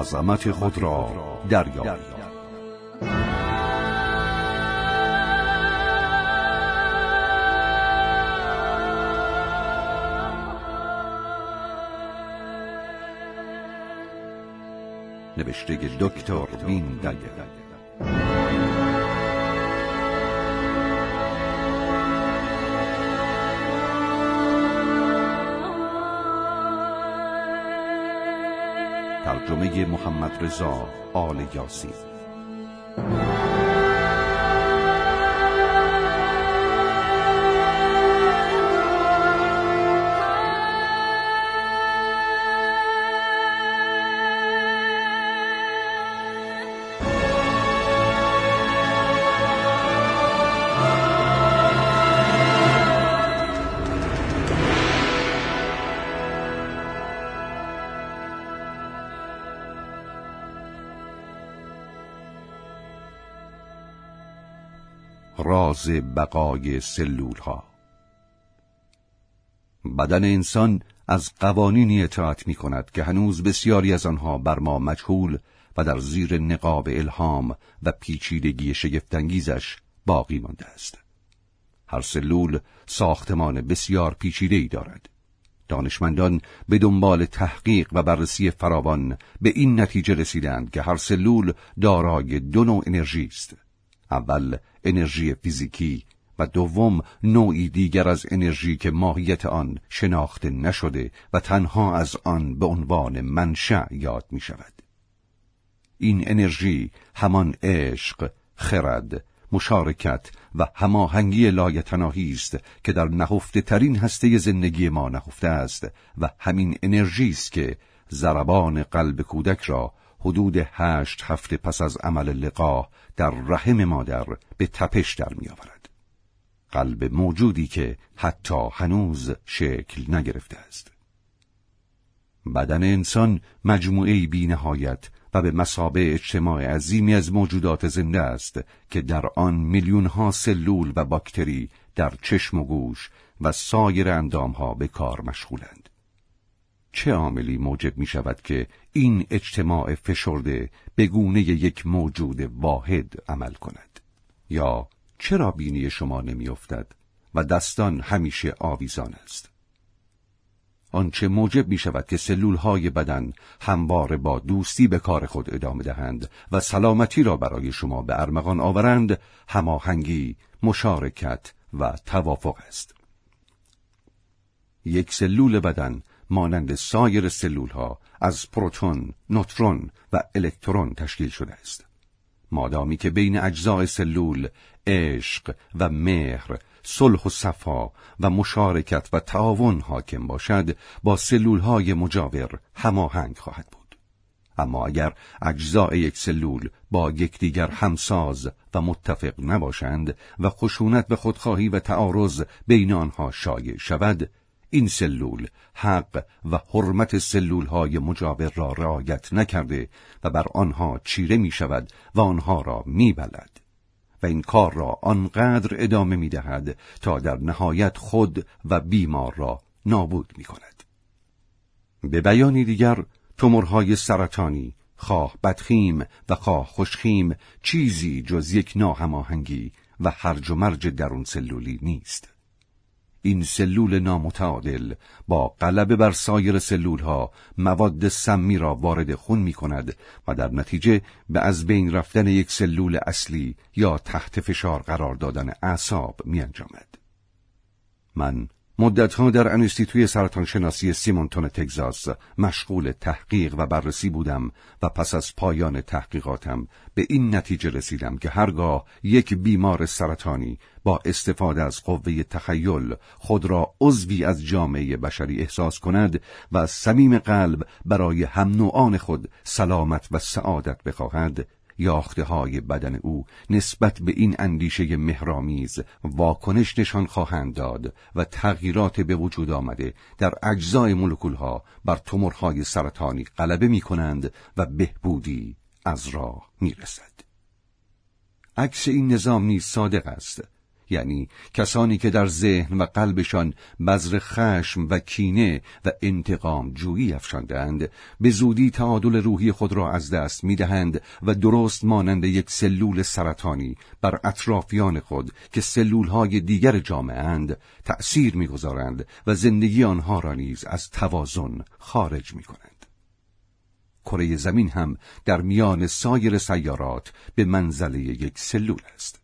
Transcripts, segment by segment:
عظمت خود را دریابید نوشته دکتر بین دلیل ترجمه محمد رضا آل یاسی راز بقای سلول ها بدن انسان از قوانینی اطاعت می کند که هنوز بسیاری از آنها بر ما مجهول و در زیر نقاب الهام و پیچیدگی شگفتانگیزش باقی مانده است. هر سلول ساختمان بسیار پیچیده ای دارد. دانشمندان به دنبال تحقیق و بررسی فراوان به این نتیجه رسیدند که هر سلول دارای دو نوع انرژی است. اول انرژی فیزیکی و دوم نوعی دیگر از انرژی که ماهیت آن شناخته نشده و تنها از آن به عنوان منشأ یاد می شود. این انرژی همان عشق، خرد، مشارکت و هماهنگی لایتناهی است که در نهفته ترین هسته زندگی ما نهفته است و همین انرژی است که ضربان قلب کودک را حدود هشت هفته پس از عمل لقا در رحم مادر به تپش در می آورد. قلب موجودی که حتی هنوز شکل نگرفته است. بدن انسان مجموعه بی نهایت و به مسابه اجتماع عظیمی از موجودات زنده است که در آن میلیون ها سلول و باکتری در چشم و گوش و سایر اندام ها به کار مشغولند. چه عاملی موجب می شود که این اجتماع فشرده به گونه یک موجود واحد عمل کند یا چرا بینی شما نمیافتد و دستان همیشه آویزان است آنچه موجب می شود که سلول های بدن همواره با دوستی به کار خود ادامه دهند و سلامتی را برای شما به ارمغان آورند هماهنگی، مشارکت و توافق است. یک سلول بدن مانند سایر سلول ها از پروتون، نوترون و الکترون تشکیل شده است. مادامی که بین اجزای سلول عشق و مهر، صلح و صفا و مشارکت و تعاون حاکم باشد، با سلول های مجاور هماهنگ خواهد بود. اما اگر اجزای یک سلول با یکدیگر همساز و متفق نباشند و خشونت به خودخواهی و تعارض بین آنها شایع شود این سلول حق و حرمت سلول های مجاور را رعایت نکرده و بر آنها چیره می شود و آنها را می بلد. و این کار را آنقدر ادامه می دهد تا در نهایت خود و بیمار را نابود می کند. به بیانی دیگر تومورهای سرطانی خواه بدخیم و خواه خوشخیم چیزی جز یک ناهماهنگی و هرج و مرج درون سلولی نیست. این سلول نامتعادل با غلبه بر سایر سلول ها مواد سمی را وارد خون می کند و در نتیجه به از بین رفتن یک سلول اصلی یا تحت فشار قرار دادن اعصاب می انجامد. من مدتها در انستیتوی سرطانشناسی سیمونتون تگزاس مشغول تحقیق و بررسی بودم و پس از پایان تحقیقاتم به این نتیجه رسیدم که هرگاه یک بیمار سرطانی با استفاده از قوه تخیل خود را عضوی از جامعه بشری احساس کند و صمیم قلب برای هم نوعان خود سلامت و سعادت بخواهد یاخته های بدن او نسبت به این اندیشه مهرامیز واکنش نشان خواهند داد و تغییرات به وجود آمده در اجزای مولکول ها بر تومورهای سرطانی غلبه می کنند و بهبودی از راه می رسد. عکس این نظام نیز صادق است یعنی کسانی که در ذهن و قلبشان بذر خشم و کینه و انتقام جویی افشاندند به زودی تعادل روحی خود را از دست می‌دهند و درست مانند یک سلول سرطانی بر اطرافیان خود که سلولهای دیگر جامعه اند تأثیر می‌گذارند و زندگی آنها را نیز از توازن خارج می کنند. کره زمین هم در میان سایر سیارات به منزله یک سلول است.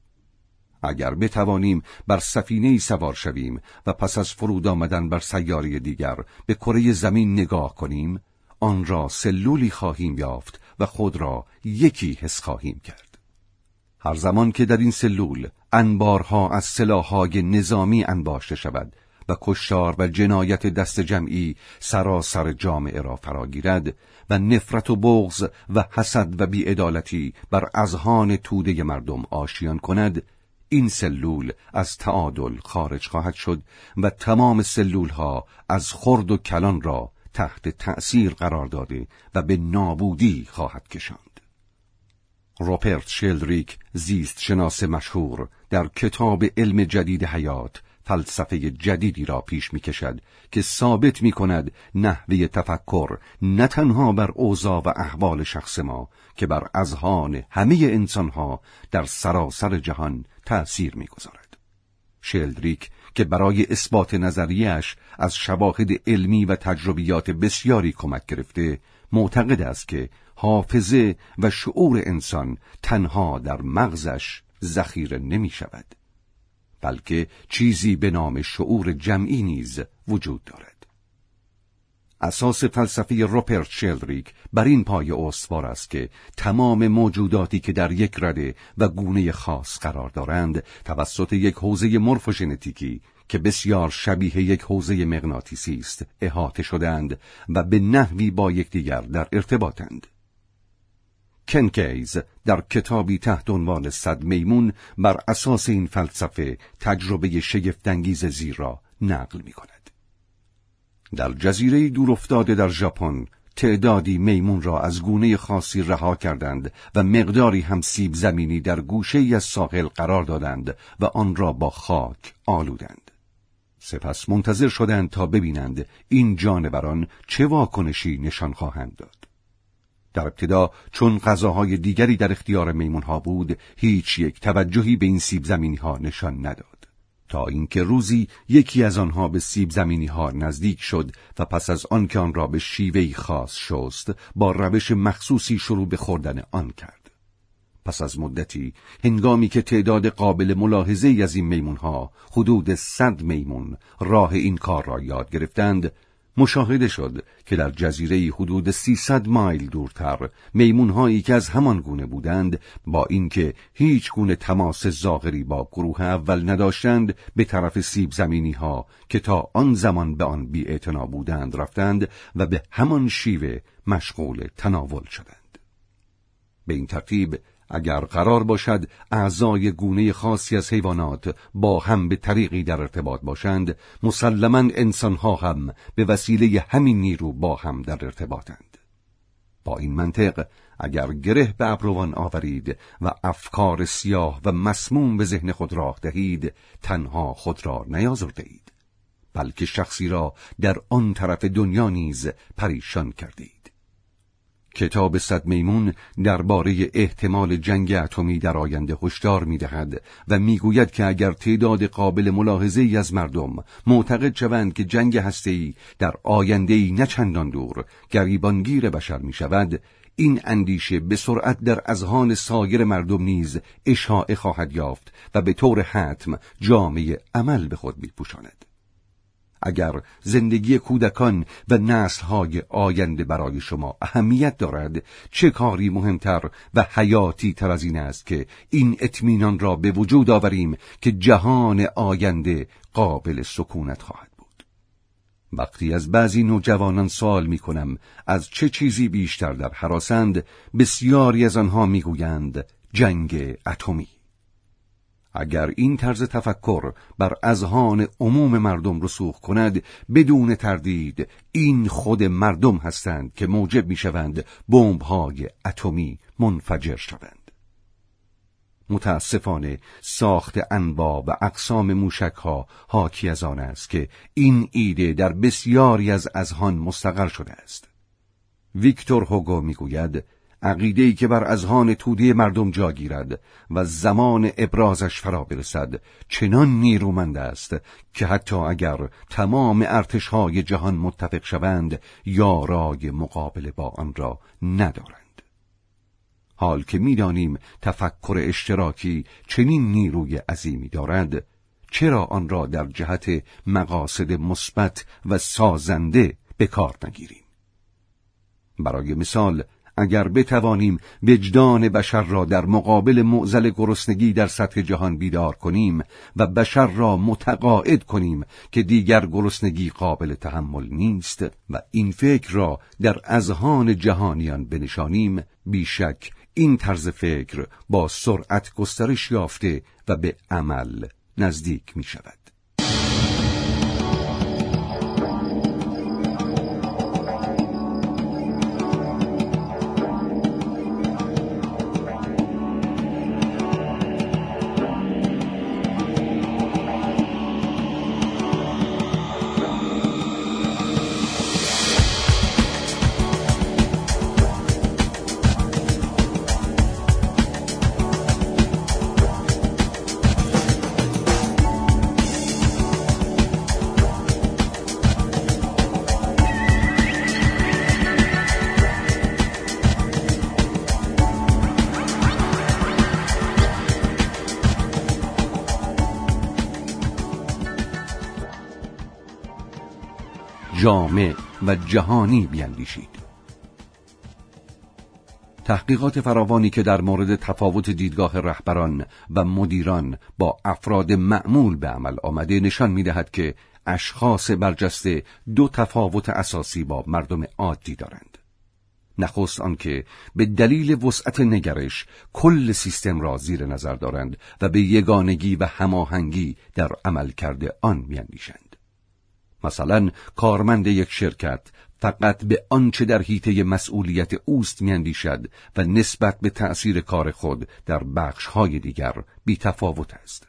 اگر بتوانیم بر سفینه سوار شویم و پس از فرود آمدن بر سیاره دیگر به کره زمین نگاه کنیم آن را سلولی خواهیم یافت و خود را یکی حس خواهیم کرد. هر زمان که در این سلول انبارها از سلاحهای نظامی انباشته شود و کشتار و جنایت دست جمعی سراسر جامعه را فراگیرد و نفرت و بغض و حسد و بیعدالتی بر اذهان توده مردم آشیان کند این سلول از تعادل خارج خواهد شد و تمام سلول ها از خرد و کلان را تحت تأثیر قرار داده و به نابودی خواهد کشاند. روپرت شلدریک زیست شناس مشهور در کتاب علم جدید حیات فلسفه جدیدی را پیش می کشد که ثابت می کند نحوه تفکر نه تنها بر اوضاع و احوال شخص ما که بر اذهان همه انسانها در سراسر جهان تأثیر می‌گذارد. شلدریک که برای اثبات نظریش از شواهد علمی و تجربیات بسیاری کمک گرفته معتقد است که حافظه و شعور انسان تنها در مغزش ذخیره نمی شود بلکه چیزی به نام شعور جمعی نیز وجود دارد اساس فلسفه روپرت شلدریک بر این پای استوار است که تمام موجوداتی که در یک رده و گونه خاص قرار دارند توسط یک حوزه مورفوژنتیکی که بسیار شبیه یک حوزه مغناطیسی است احاطه شدند و به نحوی با یکدیگر در ارتباطند کنکیز در کتابی تحت عنوان صد میمون بر اساس این فلسفه تجربه شگفتانگیز زیر را نقل می کند. در جزیره دور افتاده در ژاپن تعدادی میمون را از گونه خاصی رها کردند و مقداری هم سیب زمینی در گوشه ای از ساحل قرار دادند و آن را با خاک آلودند. سپس منتظر شدند تا ببینند این جانوران چه واکنشی نشان خواهند داد. در ابتدا چون غذاهای دیگری در اختیار میمون ها بود هیچ یک توجهی به این سیب زمینی ها نشان نداد. تا اینکه روزی یکی از آنها به سیب زمینی ها نزدیک شد و پس از آنکه آن را به شیوهی خاص شست با روش مخصوصی شروع به خوردن آن کرد. پس از مدتی هنگامی که تعداد قابل ملاحظه از این میمون ها حدود صد میمون راه این کار را یاد گرفتند مشاهده شد که در جزیره حدود 300 مایل دورتر میمونهایی که از همان گونه بودند با اینکه هیچ گونه تماس ظاهری با گروه اول نداشتند به طرف سیب زمینی ها که تا آن زمان به آن بی بودند رفتند و به همان شیوه مشغول تناول شدند. به این ترتیب اگر قرار باشد اعضای گونه خاصی از حیوانات با هم به طریقی در ارتباط باشند مسلما انسانها هم به وسیله همین نیرو با هم در ارتباطند. با این منطق اگر گره به ابروان آورید و افکار سیاه و مسموم به ذهن خود راه دهید تنها خود را نیازرده اید بلکه شخصی را در آن طرف دنیا نیز پریشان کردید کتاب صد میمون درباره احتمال جنگ اتمی در آینده هشدار می‌دهد و می‌گوید که اگر تعداد قابل ملاحظه ای از مردم معتقد شوند که جنگ هسته‌ای در آینده ای نه چندان دور گریبانگیر بشر می شود این اندیشه به سرعت در اذهان سایر مردم نیز اشاعه خواهد یافت و به طور حتم جامعه عمل به خود میپوشاند. اگر زندگی کودکان و نسلهای آینده برای شما اهمیت دارد چه کاری مهمتر و حیاتی تر از این است که این اطمینان را به وجود آوریم که جهان آینده قابل سکونت خواهد بود؟ وقتی از بعضی نوجوانان سوال می کنم از چه چیزی بیشتر در حراسند بسیاری از آنها می‌گویند جنگ اتمی. اگر این طرز تفکر بر اذهان عموم مردم رسوخ کند بدون تردید این خود مردم هستند که موجب می‌شوند بمب‌های اتمی منفجر شوند. متاسفانه ساخت انواع و اقسام موشک ها حاکی از آن است که این ایده در بسیاری از اذهان مستقر شده است. ویکتور هوگو می‌گوید ای که بر اذهان توده مردم جا گیرد و زمان ابرازش فرا برسد چنان نیرومند است که حتی اگر تمام ارتشهای جهان متفق شوند یارای مقابله با آن را ندارند. حال که می‌دانیم تفکر اشتراکی چنین نیروی عظیمی دارد چرا آن را در جهت مقاصد مثبت و سازنده به کار نگیریم؟ برای مثال اگر بتوانیم وجدان بشر را در مقابل معزل گرسنگی در سطح جهان بیدار کنیم و بشر را متقاعد کنیم که دیگر گرسنگی قابل تحمل نیست و این فکر را در اذهان جهانیان بنشانیم بیشک این طرز فکر با سرعت گسترش یافته و به عمل نزدیک می شود. جهانی بیندیشید. تحقیقات فراوانی که در مورد تفاوت دیدگاه رهبران و مدیران با افراد معمول به عمل آمده نشان می‌دهد که اشخاص برجسته دو تفاوت اساسی با مردم عادی دارند. نخست آنکه به دلیل وسعت نگرش کل سیستم را زیر نظر دارند و به یگانگی و هماهنگی در عمل کرده آن میاندیشند. مثلا کارمند یک شرکت فقط به آنچه در حیطه مسئولیت اوست میاندیشد و نسبت به تأثیر کار خود در بخشهای دیگر بیتفاوت است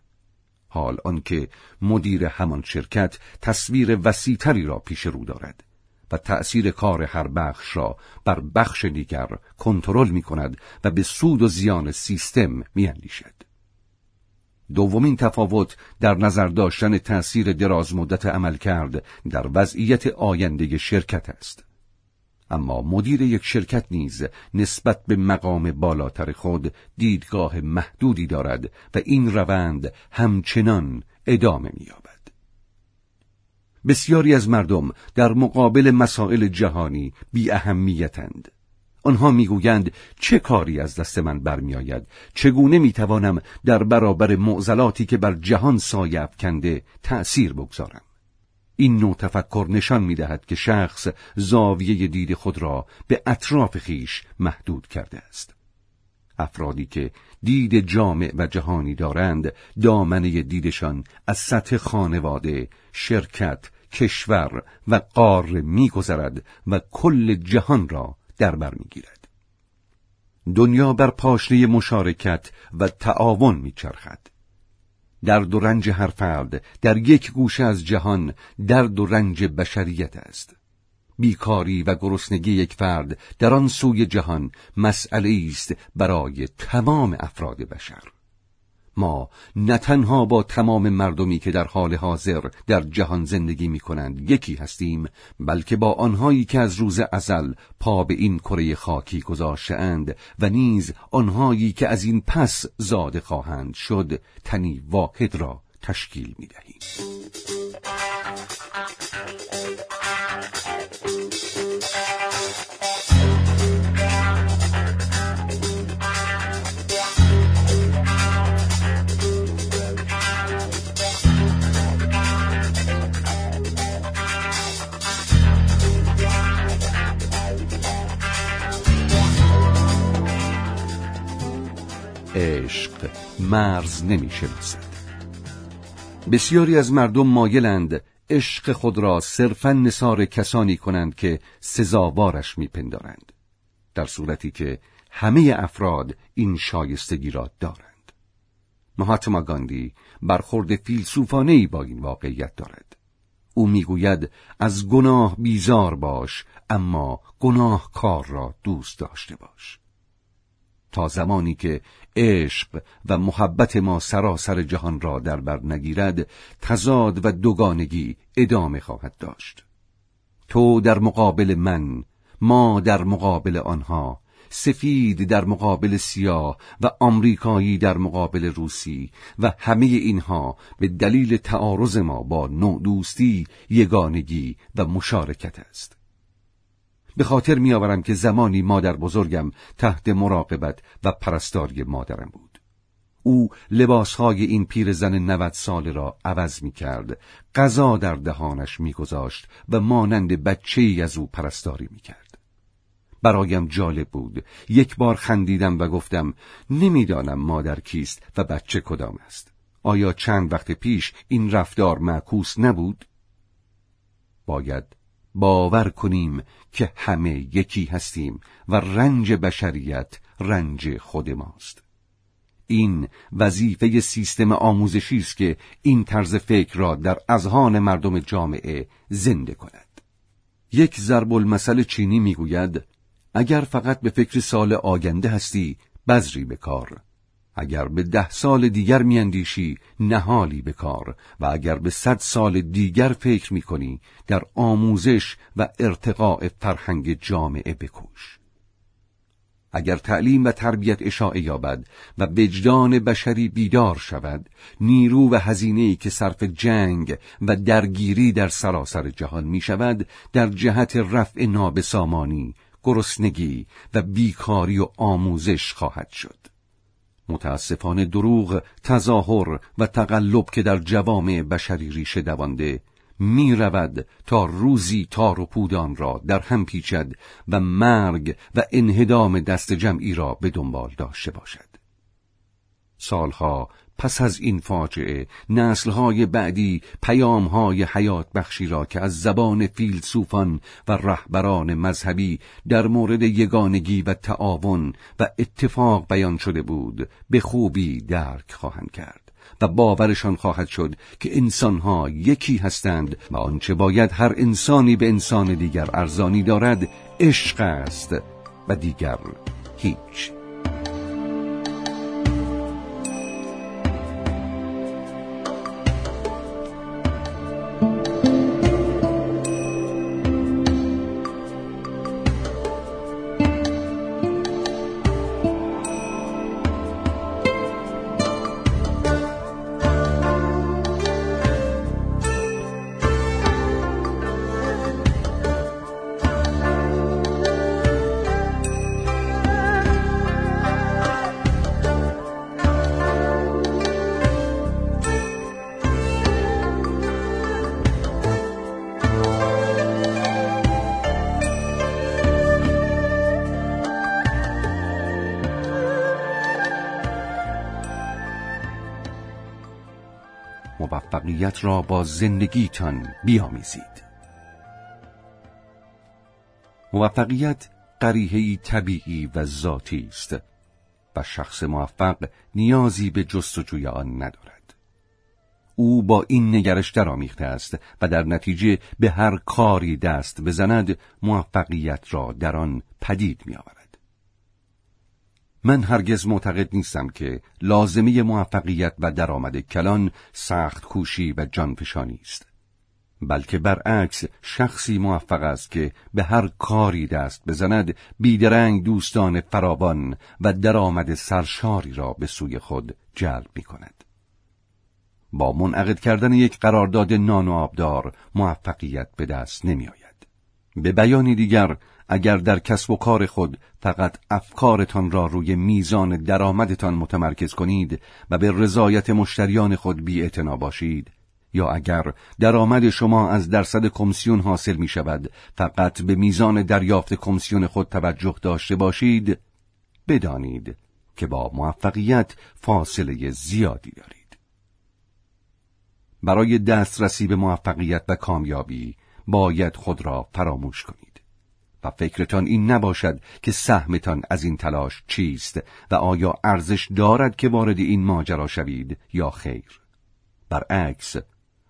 حال آنکه مدیر همان شرکت تصویر وسیعتری را پیش رو دارد و تأثیر کار هر بخش را بر بخش دیگر کنترل می کند و به سود و زیان سیستم می اندیشد. دومین تفاوت در نظر داشتن تأثیر دراز مدت عمل کرد در وضعیت آینده شرکت است. اما مدیر یک شرکت نیز نسبت به مقام بالاتر خود دیدگاه محدودی دارد و این روند همچنان ادامه می‌یابد. بسیاری از مردم در مقابل مسائل جهانی بی اهمیتند. آنها می‌گویند چه کاری از دست من برمیآید؟ چگونه می‌توانم در برابر معضلاتی که بر جهان سایه کنده تأثیر بگذارم؟ این نوع تفکر نشان می‌دهد که شخص زاویه دید خود را به اطراف خیش محدود کرده است. افرادی که دید جامع و جهانی دارند دامنه دیدشان از سطح خانواده شرکت کشور و قاره میگذرد و کل جهان را در بر می‌گیرد. دنیا بر پاشنه مشارکت و تعاون میچرخد. درد و رنج هر فرد در یک گوشه از جهان درد و رنج بشریت است. بیکاری و گرسنگی یک فرد در آن سوی جهان مسئله است برای تمام افراد بشر. ما نه تنها با تمام مردمی که در حال حاضر در جهان زندگی می کنند یکی هستیم بلکه با آنهایی که از روز ازل پا به این کره خاکی گذاشتهاند و نیز آنهایی که از این پس زاده خواهند شد تنی واحد را تشکیل می دهیم. عشق مرز نمی بسیاری از مردم مایلند عشق خود را صرفا نصار کسانی کنند که سزاوارش میپندارند در صورتی که همه افراد این شایستگی را دارند. مهاتما گاندی برخورد فیلسوفانه با این واقعیت دارد. او می‌گوید از گناه بیزار باش اما گناه کار را دوست داشته باش. تا زمانی که عشق و محبت ما سراسر جهان را در بر نگیرد تزاد و دوگانگی ادامه خواهد داشت. تو در مقابل من ما در مقابل آنها سفید در مقابل سیاه و آمریکایی در مقابل روسی و همه اینها به دلیل تعارض ما با نوع دوستی یگانگی و مشارکت است. به خاطر میآورم که زمانی مادر بزرگم تحت مراقبت و پرستاری مادرم بود. او لباسهای این پیرزن نوت ساله را عوض می کرد غذا در دهانش میگذاشت و مانند بچه ای از او پرستاری می کرد برایم جالب بود. یک بار خندیدم و گفتم نمی‌دانم مادر کیست و بچه کدام است. آیا چند وقت پیش این رفتار معکوس نبود؟ باید باور کنیم که همه یکی هستیم و رنج بشریت رنج خود ماست. این وظیفه سیستم آموزشی است که این طرز فکر را در اذهان مردم جامعه زنده کند. یک ضرب المثل چینی می‌گوید اگر فقط به فکر سال آینده هستی بذری به کار. اگر به ده سال دیگر میاندیشی نهالی به کار. و اگر به صد سال دیگر فکر می‌کنی در آموزش و ارتقاء فرهنگ جامعه بکوش. اگر تعلیم و تربیت اشاعه یابد و وجدان بشری بیدار شود نیرو و هزینه‌ای که صرف جنگ و درگیری در سراسر جهان می شود در جهت رفع نابسامانی گرسنگی و بیکاری و آموزش خواهد شد. متاسفانه دروغ تظاهر و تقلب که در جوامع بشری ریشه دوانده می رود تا روزی تار و پودان را در هم پیچد و مرگ و انهدام دست جمعی را به دنبال داشته باشد. سالها پس از این فاجعه نسلهای بعدی پیامهای حیات بخشی را که از زبان فیلسوفان و رهبران مذهبی در مورد یگانگی و تعاون و اتفاق بیان شده بود به خوبی درک خواهند کرد و باورشان خواهد شد که انسانها یکی هستند و آنچه باید هر انسانی به انسان دیگر ارزانی دارد عشق است و دیگر هیچ. موفقیت را با زندگیتان بیامیزید. موفقیت قریحهی طبیعی و ذاتی است و شخص موفق نیازی به جستجوی آن ندارد. او با این نگرش درآمیخته است و در نتیجه به هر کاری دست بزند موفقیت را در آن پدید میآورد. من هرگز معتقد نیستم که لازمه موفقیت و درآمد کلان سخت کوشی و جانفشانی است بلکه برعکس شخصی موفق است که به هر کاری دست بزند بیدرنگ دوستان فراوان و درآمد سرشاری را به سوی خود جلب می کند. با منعقد کردن یک قرارداد نان و آبدار موفقیت به دست نمی آید. به بیانی دیگر اگر در کسب و کار خود فقط افکارتان را روی میزان درآمدتان متمرکز کنید و به رضایت مشتریان خود بی باشید یا اگر درآمد شما از درصد کمیسیون حاصل می شود فقط به میزان دریافت کمیسیون خود توجه داشته باشید بدانید که با موفقیت فاصله زیادی دارید. برای دسترسی به موفقیت و کامیابی باید خود را فراموش کنید. و فکرتان این نباشد که سهمتان از این تلاش چیست و آیا ارزش دارد که وارد این ماجرا شوید یا خیر برعکس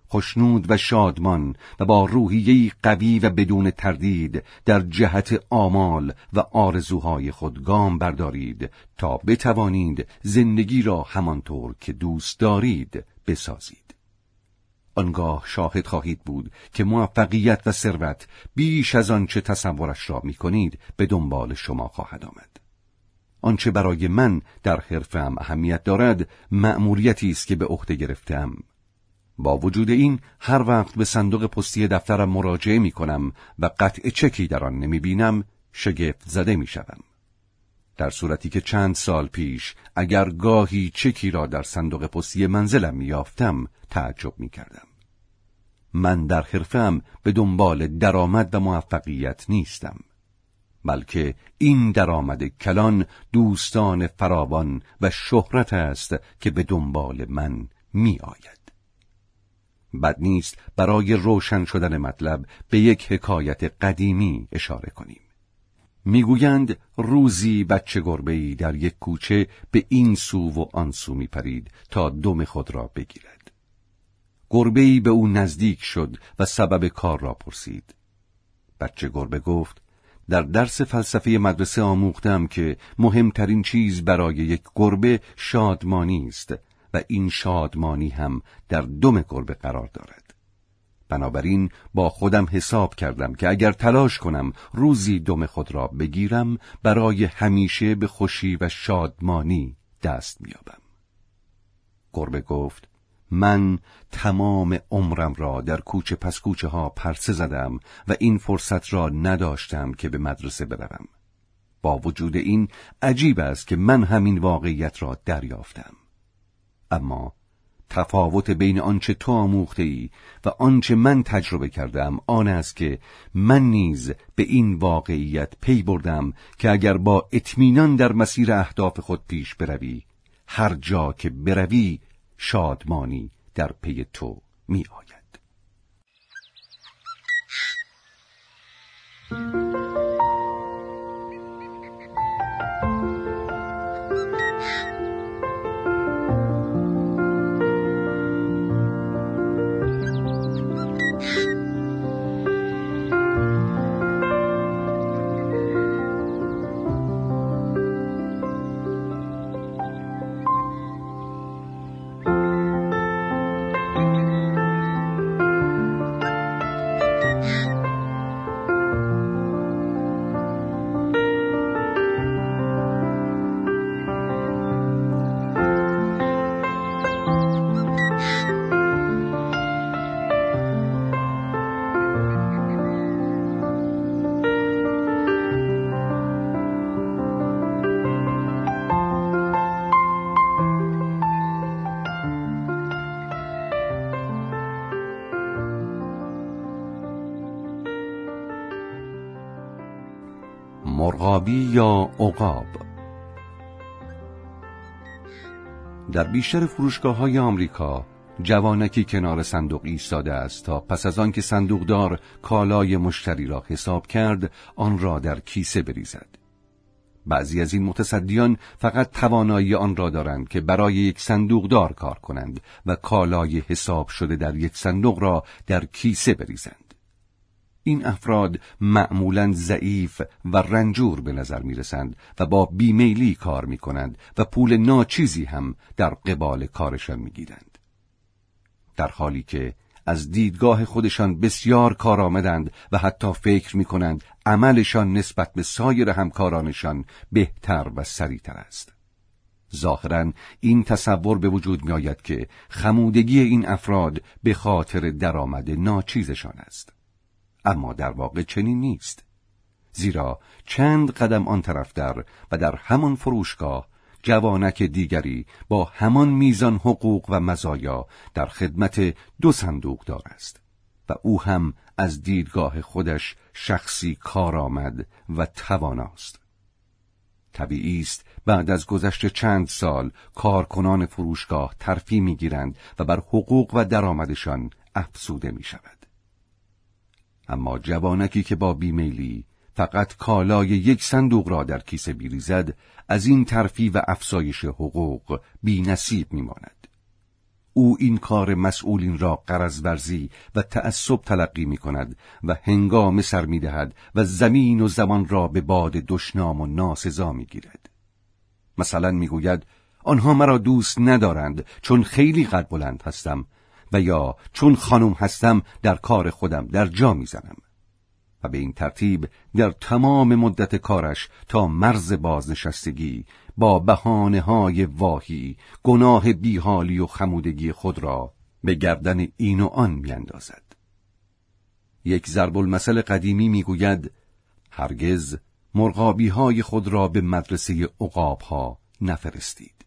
خوشنود و شادمان و با روحیه قوی و بدون تردید در جهت آمال و آرزوهای خود گام بردارید تا بتوانید زندگی را همانطور که دوست دارید بسازید. آنگاه شاهد خواهید بود که موفقیت و ثروت بیش از آنچه تصورش را می کنید به دنبال شما خواهد آمد. آنچه برای من در حرفم اهمیت دارد مأموریتی است که به عهده گرفتم با وجود این هر وقت به صندوق پستی دفترم مراجعه می کنم و قطع چکی در آن نمی بینم شگفت زده می شدم. در صورتی که چند سال پیش اگر گاهی چکی را در صندوق پستی منزلم می یافتم تعجب می کردم. من در حرفم به دنبال درآمد و موفقیت نیستم بلکه این درآمد کلان دوستان فراوان و شهرت است که به دنبال من می آید. بد نیست برای روشن شدن مطلب به یک حکایت قدیمی اشاره کنیم می‌گویند روزی بچه گربه در یک کوچه به این سو و آن سو می پرید تا دم خود را بگیرد گربه به او نزدیک شد و سبب کار را پرسید. بچه گربه گفت در درس فلسفه مدرسه آموختم که مهمترین چیز برای یک گربه شادمانی است و این شادمانی هم در دم گربه قرار دارد. بنابراین با خودم حساب کردم که اگر تلاش کنم روزی دم خود را بگیرم برای همیشه به خوشی و شادمانی دست میابم گربه گفت من تمام عمرم را در کوچه پس کوچه ها پرسه زدم و این فرصت را نداشتم که به مدرسه بروم. با وجود این عجیب است که من همین واقعیت را دریافتم. اما تفاوت بین آنچه تو آموخته ای و آنچه من تجربه کردم آن است که من نیز به این واقعیت پی بردم که اگر با اطمینان در مسیر اهداف خود پیش بروی هر جا که بروی شادمانی در پی تو می آید مرغابی یا عقاب؟ در بیشتر فروشگاه های آمریکا جوانکی کنار صندوق ایستاده است تا پس از آنکه صندوقدار کالای مشتری را حساب کرد آن را در کیسه بریزد. بعضی از این متصدیان فقط توانایی آن را دارند که برای یک صندوقدار کار کنند و کالای حساب شده در یک صندوق را در کیسه بریزند. این افراد معمولا ضعیف و رنجور به نظر می رسند و با بیمیلی کار می کنند و پول ناچیزی هم در قبال کارشان می گیرند. در حالی که از دیدگاه خودشان بسیار کار آمدند و حتی فکر می کنند عملشان نسبت به سایر همکارانشان بهتر و سریعتر است. ظاهرا این تصور به وجود می آید که خمودگی این افراد به خاطر درآمد ناچیزشان است. اما در واقع چنین نیست زیرا چند قدم آن طرف در و در همان فروشگاه جوانک دیگری با همان میزان حقوق و مزایا در خدمت دو صندوق دار است و او هم از دیدگاه خودش شخصی کارآمد و تواناست طبیعی است بعد از گذشت چند سال کارکنان فروشگاه ترفی می‌گیرند و بر حقوق و درآمدشان افسوده می شود. اما جوانکی که با بیمیلی فقط کالای یک صندوق را در کیسه بیریزد از این ترفی و افزایش حقوق بی نصیب میماند. او این کار مسئولین را قرض و تعصب تلقی می کند و هنگام سر می دهد و زمین و زمان را به باد دشنام و ناسزا می گیرد. مثلا می گوید آنها مرا دوست ندارند چون خیلی قد بلند هستم و یا چون خانم هستم در کار خودم در جا می‌زنم و به این ترتیب در تمام مدت کارش تا مرز بازنشستگی با بهانه های واهی گناه بیحالی و خمودگی خود را به گردن این و آن میاندازد. یک ضرب المثل قدیمی می‌گوید هرگز مرغابی های خود را به مدرسه عقاب ها نفرستید.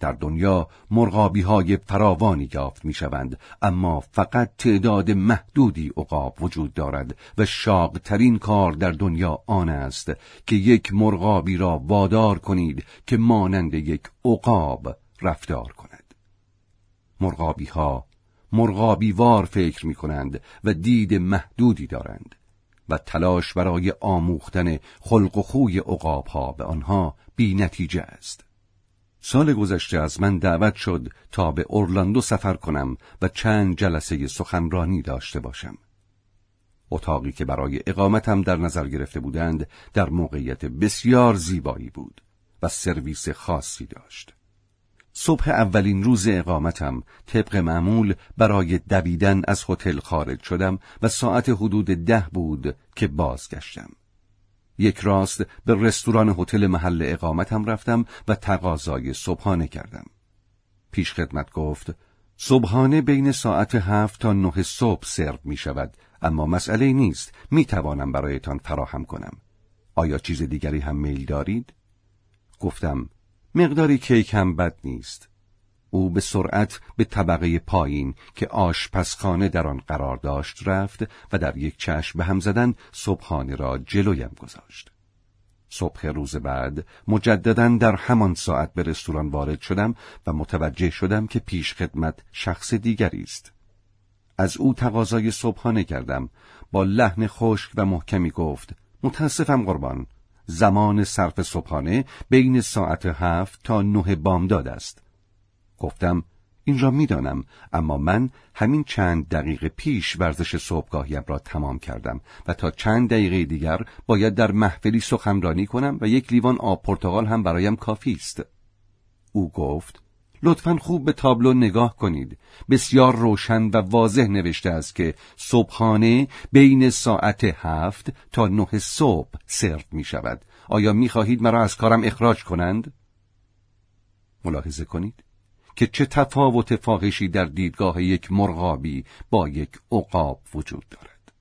در دنیا مرغابی های فراوانی یافت می شوند اما فقط تعداد محدودی عقاب وجود دارد و شاقترین کار در دنیا آن است که یک مرغابی را وادار کنید که مانند یک عقاب رفتار کند. مرغابی ها مرغابی وار فکر می کنند و دید محدودی دارند و تلاش برای آموختن خلق و خوی عقاب ها به آنها بی نتیجه است. سال گذشته از من دعوت شد تا به اورلاندو سفر کنم و چند جلسه سخنرانی داشته باشم. اتاقی که برای اقامتم در نظر گرفته بودند در موقعیت بسیار زیبایی بود و سرویس خاصی داشت. صبح اولین روز اقامتم طبق معمول برای دویدن از هتل خارج شدم و ساعت حدود ده بود که بازگشتم. یک راست به رستوران هتل محل اقامتم رفتم و تقاضای صبحانه کردم. پیش خدمت گفت صبحانه بین ساعت هفت تا نه صبح سرو می شود اما مسئله نیست می توانم برایتان فراهم کنم. آیا چیز دیگری هم میل دارید؟ گفتم مقداری کیک هم بد نیست. او به سرعت به طبقه پایین که آشپزخانه در آن قرار داشت رفت و در یک چشم به هم زدن صبحانه را جلویم گذاشت. صبح روز بعد مجددا در همان ساعت به رستوران وارد شدم و متوجه شدم که پیش خدمت شخص دیگری است. از او تقاضای صبحانه کردم با لحن خشک و محکمی گفت متاسفم قربان زمان صرف صبحانه بین ساعت هفت تا نه بامداد است گفتم این را می‌دانم اما من همین چند دقیقه پیش ورزش صبحگاهیم را تمام کردم و تا چند دقیقه دیگر باید در محفلی سخنرانی کنم و یک لیوان آب پرتغال هم برایم کافی است. او گفت لطفا خوب به تابلو نگاه کنید. بسیار روشن و واضح نوشته است که صبحانه بین ساعت هفت تا نه صبح سرو می شود. آیا می خواهید مرا از کارم اخراج کنند؟ ملاحظه کنید. که چه تفاوت فاحشی در دیدگاه یک مرغابی با یک عقاب وجود دارد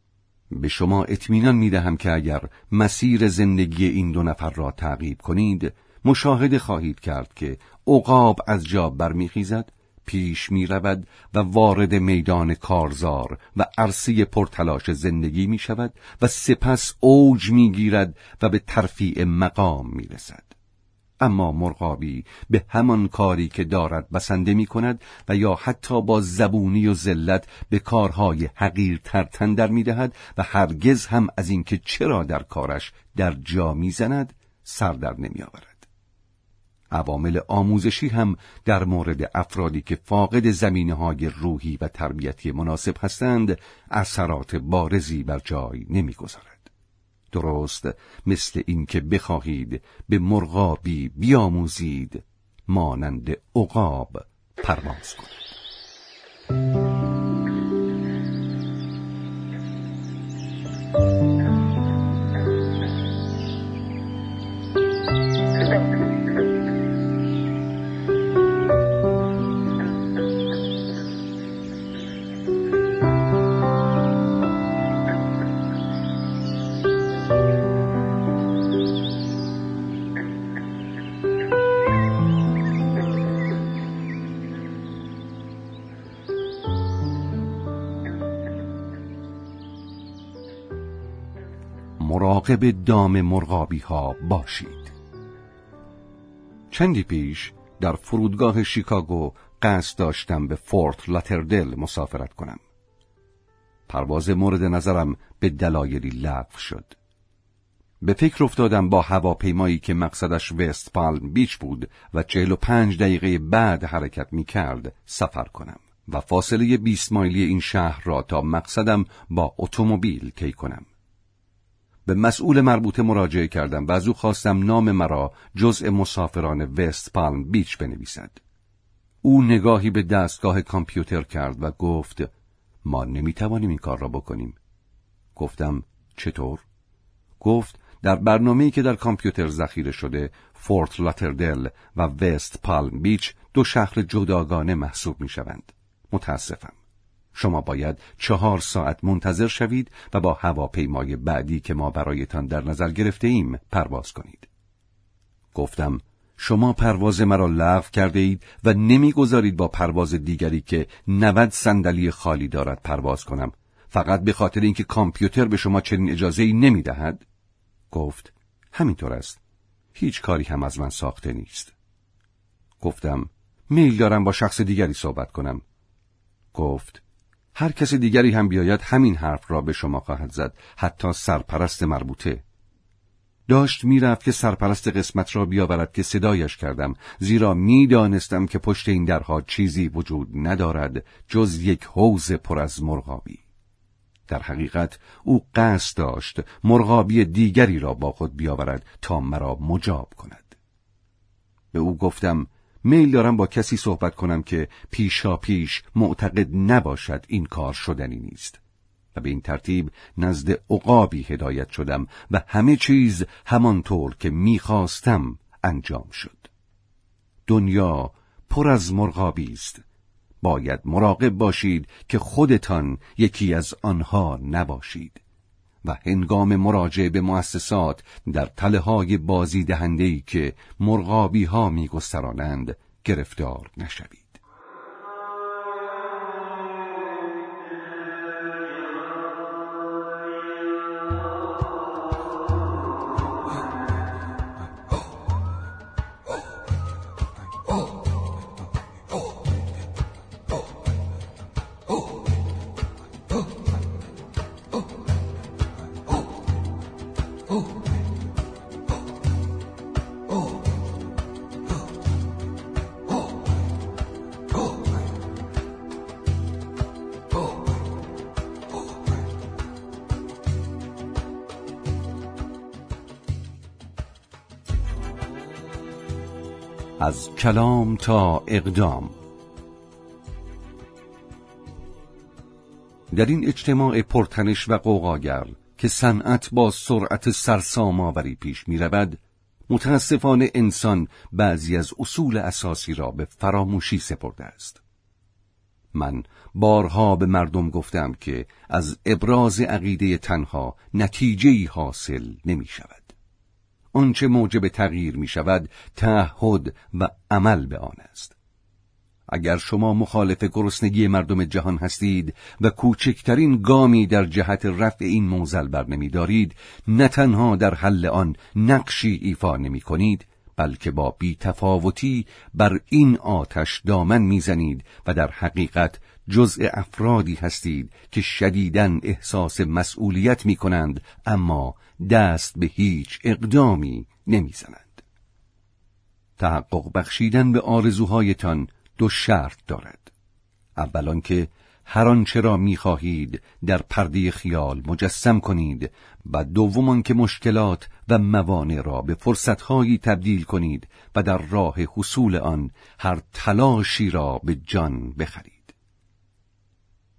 به شما اطمینان می دهم که اگر مسیر زندگی این دو نفر را تعقیب کنید مشاهده خواهید کرد که عقاب از جا برمیخیزد پیش می رود و وارد میدان کارزار و عرصه پرتلاش زندگی می شود و سپس اوج می گیرد و به ترفیع مقام می رسد. اما مرغابی به همان کاری که دارد بسنده می کند و یا حتی با زبونی و ذلت به کارهای حقیر ترتن در می دهد و هرگز هم از اینکه چرا در کارش در جا می‌زند سر در نمی آورد. عوامل آموزشی هم در مورد افرادی که فاقد زمینه های روحی و تربیتی مناسب هستند اثرات بارزی بر جای نمی‌گذارد. درست مثل اینکه بخواهید به مرغابی بیاموزید مانند عقاب پرواز کنید. مراقب دام مرغابی ها باشید. چندی پیش در فرودگاه شیکاگو قصد داشتم به فورت لاتردل مسافرت کنم. پرواز مورد نظرم به دلایلی لغو شد. به فکر افتادم با هواپیمایی که مقصدش وست پالم بیچ بود و چهل و پنج دقیقه بعد حرکت می کرد سفر کنم و فاصله 20 مایلی این شهر را تا مقصدم با اتومبیل طی کنم. به مسئول مربوطه مراجعه کردم و از او خواستم نام مرا جزء مسافران وست پالم بیچ بنویسد. او نگاهی به دستگاه کامپیوتر کرد و گفت ما نمی‌توانیم این کار را بکنیم. گفتم چطور؟ گفت در برنامه‌ای که در کامپیوتر ذخیره شده فورت لاتردل و وست پالم بیچ دو شهر جداگانه محسوب می شوند. متاسفم. شما باید چهار ساعت منتظر شوید و با هواپیمای بعدی که ما برایتان در نظر گرفته ایم پرواز کنید. گفتم شما پرواز مرا لغو کرده اید و نمی‌گذارید با پرواز دیگری که 90 صندلی خالی دارد پرواز کنم فقط به خاطر اینکه کامپیوتر به شما چنین اجازه ای نمی دهد؟ گفت همینطور است هیچ کاری هم از من ساخته نیست گفتم میل دارم با شخص دیگری صحبت کنم گفت هر کس دیگری هم بیاید همین حرف را به شما خواهد زد حتی سرپرست مربوطه. داشت می‌رفت که سرپرست قسمت را بیاورد که صدایش کردم زیرا می‌دانستم که پشت این درها چیزی وجود ندارد جز یک حوز پر از مرغابی. در حقیقت او قصد داشت مرغابی دیگری را با خود بیاورد تا مرا مجاب کند. به او گفتم میل دارم با کسی صحبت کنم که پیشا پیش معتقد نباشد این کار شدنی نیست. و به این ترتیب نزد عقابی هدایت شدم و همه چیز همانطور که می‌خواستم انجام شد. دنیا پر از مرغابی است. باید مراقب باشید که خودتان یکی از آنها نباشید. و هنگام مراجعه به مؤسسات در تله های بازی دهنده که مرغابی ها می گرفتار نشوید. کلام تا اقدام. در این اجتماع پرتنش و قوقاگر که صنعت با سرعت سرسام آوری پیش می رود متاسفانه انسان بعضی از اصول اساسی را به فراموشی سپرده است. من بارها به مردم گفتم که از ابراز عقیده تنها نتیجه حاصل نمی شود آنچه موجب تغییر می شود تعهد و عمل به آن است. اگر شما مخالف گرسنگی مردم جهان هستید و کوچکترین گامی در جهت رفع این موزل بر نمی دارید نه تنها در حل آن نقشی ایفا نمی کنید بلکه با بیتفاوتی بر این آتش دامن می‌زنید و در حقیقت جزء افرادی هستید که شدیداً احساس مسئولیت می کنند اما دست به هیچ اقدامی نمی‌زنند. تحقق بخشیدن به آرزوهایتان دو شرط دارد. اولان که هر آنچه را می‌خواهید در پرده خیال مجسم کنید و دومان که مشکلات و موانع را به فرصتهایی تبدیل کنید و در راه حصول آن هر تلاشی را به جان بخرید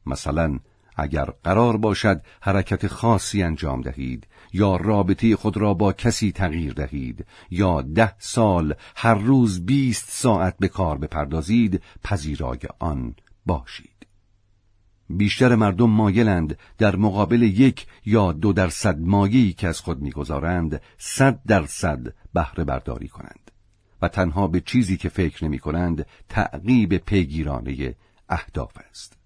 مثلا اگر قرار باشد حرکت خاصی انجام دهید یا رابطه خود را با کسی تغییر دهید یا ده سال هر روز بیست ساعت به کار بپردازید پذیرای آن باشید. بیشتر مردم مایلند در مقابل یک یا دو درصد مایهی که از خود می‌گذارند صد درصد بهره برداری کنند و تنها به چیزی که فکر نمی کنند تعقیب پیگیرانه اهداف است.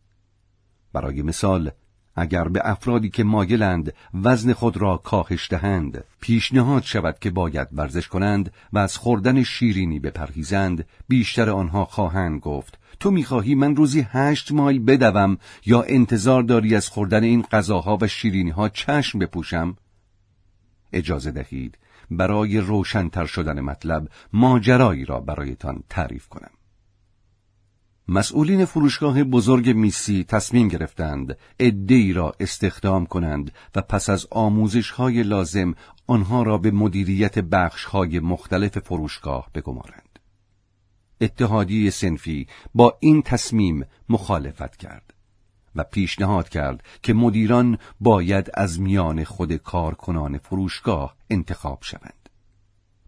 برای مثال اگر به افرادی که مایلند وزن خود را کاهش دهند پیشنهاد شود که باید ورزش کنند و از خوردن شیرینی بپرهیزند بیشتر آنها خواهند گفت تو می‌خواهی من روزی هشت مایل بدوم یا انتظار داری از خوردن این غذاها و شیرینی ها چشم بپوشم اجازه دهید برای روشنتر شدن مطلب ماجرایی را برایتان تعریف کنم. مسئولین فروشگاه بزرگ میسی تصمیم گرفتند ای را استخدام کنند و پس از آموزش های لازم آنها را به مدیریت بخش های مختلف فروشگاه بگمارند. اتحادیه سنفی با این تصمیم مخالفت کرد و پیشنهاد کرد که مدیران باید از میان خود کارکنان فروشگاه انتخاب شوند.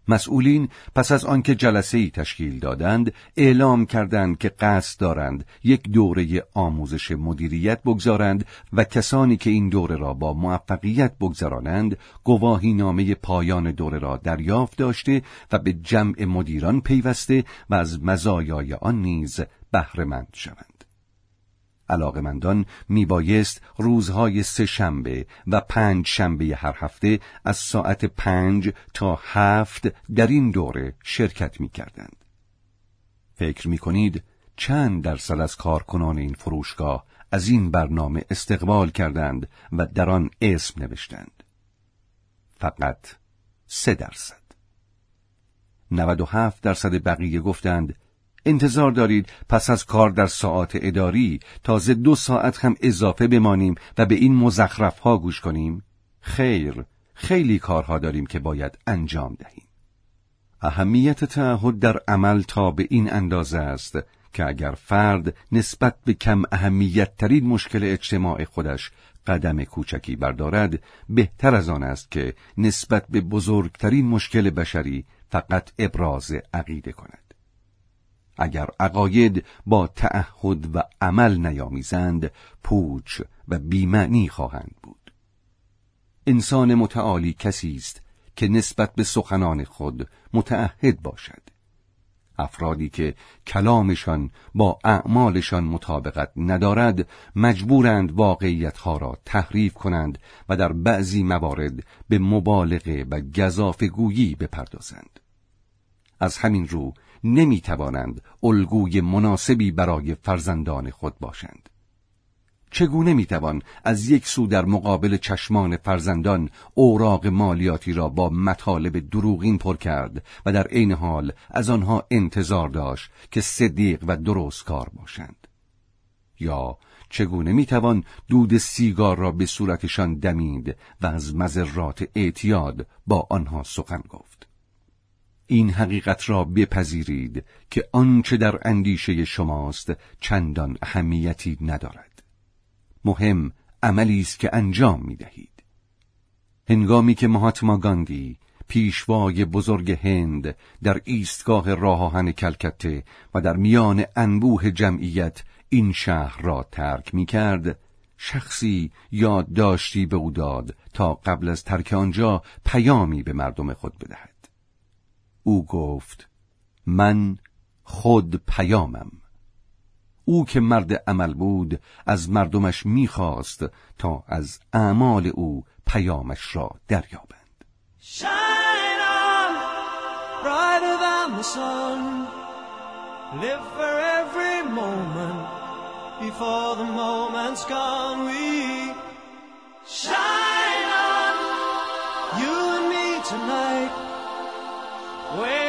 مسئولین پس از آنکه جلسه ای تشکیل دادند اعلام کردند که قصد دارند یک دوره آموزش مدیریت بگذارند و کسانی که این دوره را با موفقیت بگذرانند گواهی نامه پایان دوره را دریافت داشته و به جمع مدیران پیوسته و از مزایای آن نیز بهرهمند شوند. علاقمندان میبایست روزهای سه شنبه و پنج شنبه هر هفته از ساعت پنج تا هفت در این دوره شرکت می‌کردند. فکر می‌کنید چند درصد از کارکنان این فروشگاه از این برنامه استقبال کردند و در آن اسم نوشتند. فقط سه درصد. 97 درصد بقیه گفتند انتظار دارید پس از کار در ساعت اداری تازه دو ساعت هم اضافه بمانیم و به این مزخرف ها گوش کنیم؟ خیر، خیلی کارها داریم که باید انجام دهیم. اهمیت تعهد در عمل تا به این اندازه است که اگر فرد نسبت به کم اهمیت ترین مشکل اجتماع خودش قدم کوچکی بردارد بهتر از آن است که نسبت به بزرگترین مشکل بشری فقط ابراز عقیده کند. اگر عقاید با تعهد و عمل نیامیزند پوچ و بیمعنی خواهند بود. انسان متعالی کسی است که نسبت به سخنان خود متعهد باشد. افرادی که کلامشان با اعمالشان مطابقت ندارد مجبورند واقعیتها را تحریف کنند و در بعضی موارد به مبالغه و گذافگویی بپردازند. از همین رو نمی توانند الگوی مناسبی برای فرزندان خود باشند. چگونه می توان از یک سو در مقابل چشمان فرزندان اوراق مالیاتی را با مطالب دروغین پر کرد و در عین حال از آنها انتظار داشت که صدیق و درست کار باشند یا چگونه می توان دود سیگار را به صورتشان دمید و از مذرات اعتیاد با آنها سخن گفت این حقیقت را بپذیرید که آنچه در اندیشه شماست چندان اهمیتی ندارد. مهم عملی است که انجام می دهید هنگامی که مهاتما گاندی پیشوای بزرگ هند در ایستگاه راه آهن کلکته و در میان انبوه جمعیت این شهر را ترک می کرد شخصی یادداشتی به او داد تا قبل از ترک آنجا پیامی به مردم خود بدهد. او گفت من خود پیامم. او که مرد عمل بود از مردمش می‌خواست تا از اعمال او پیامش را دریابند. Before the moment's gone, we shine. Wait.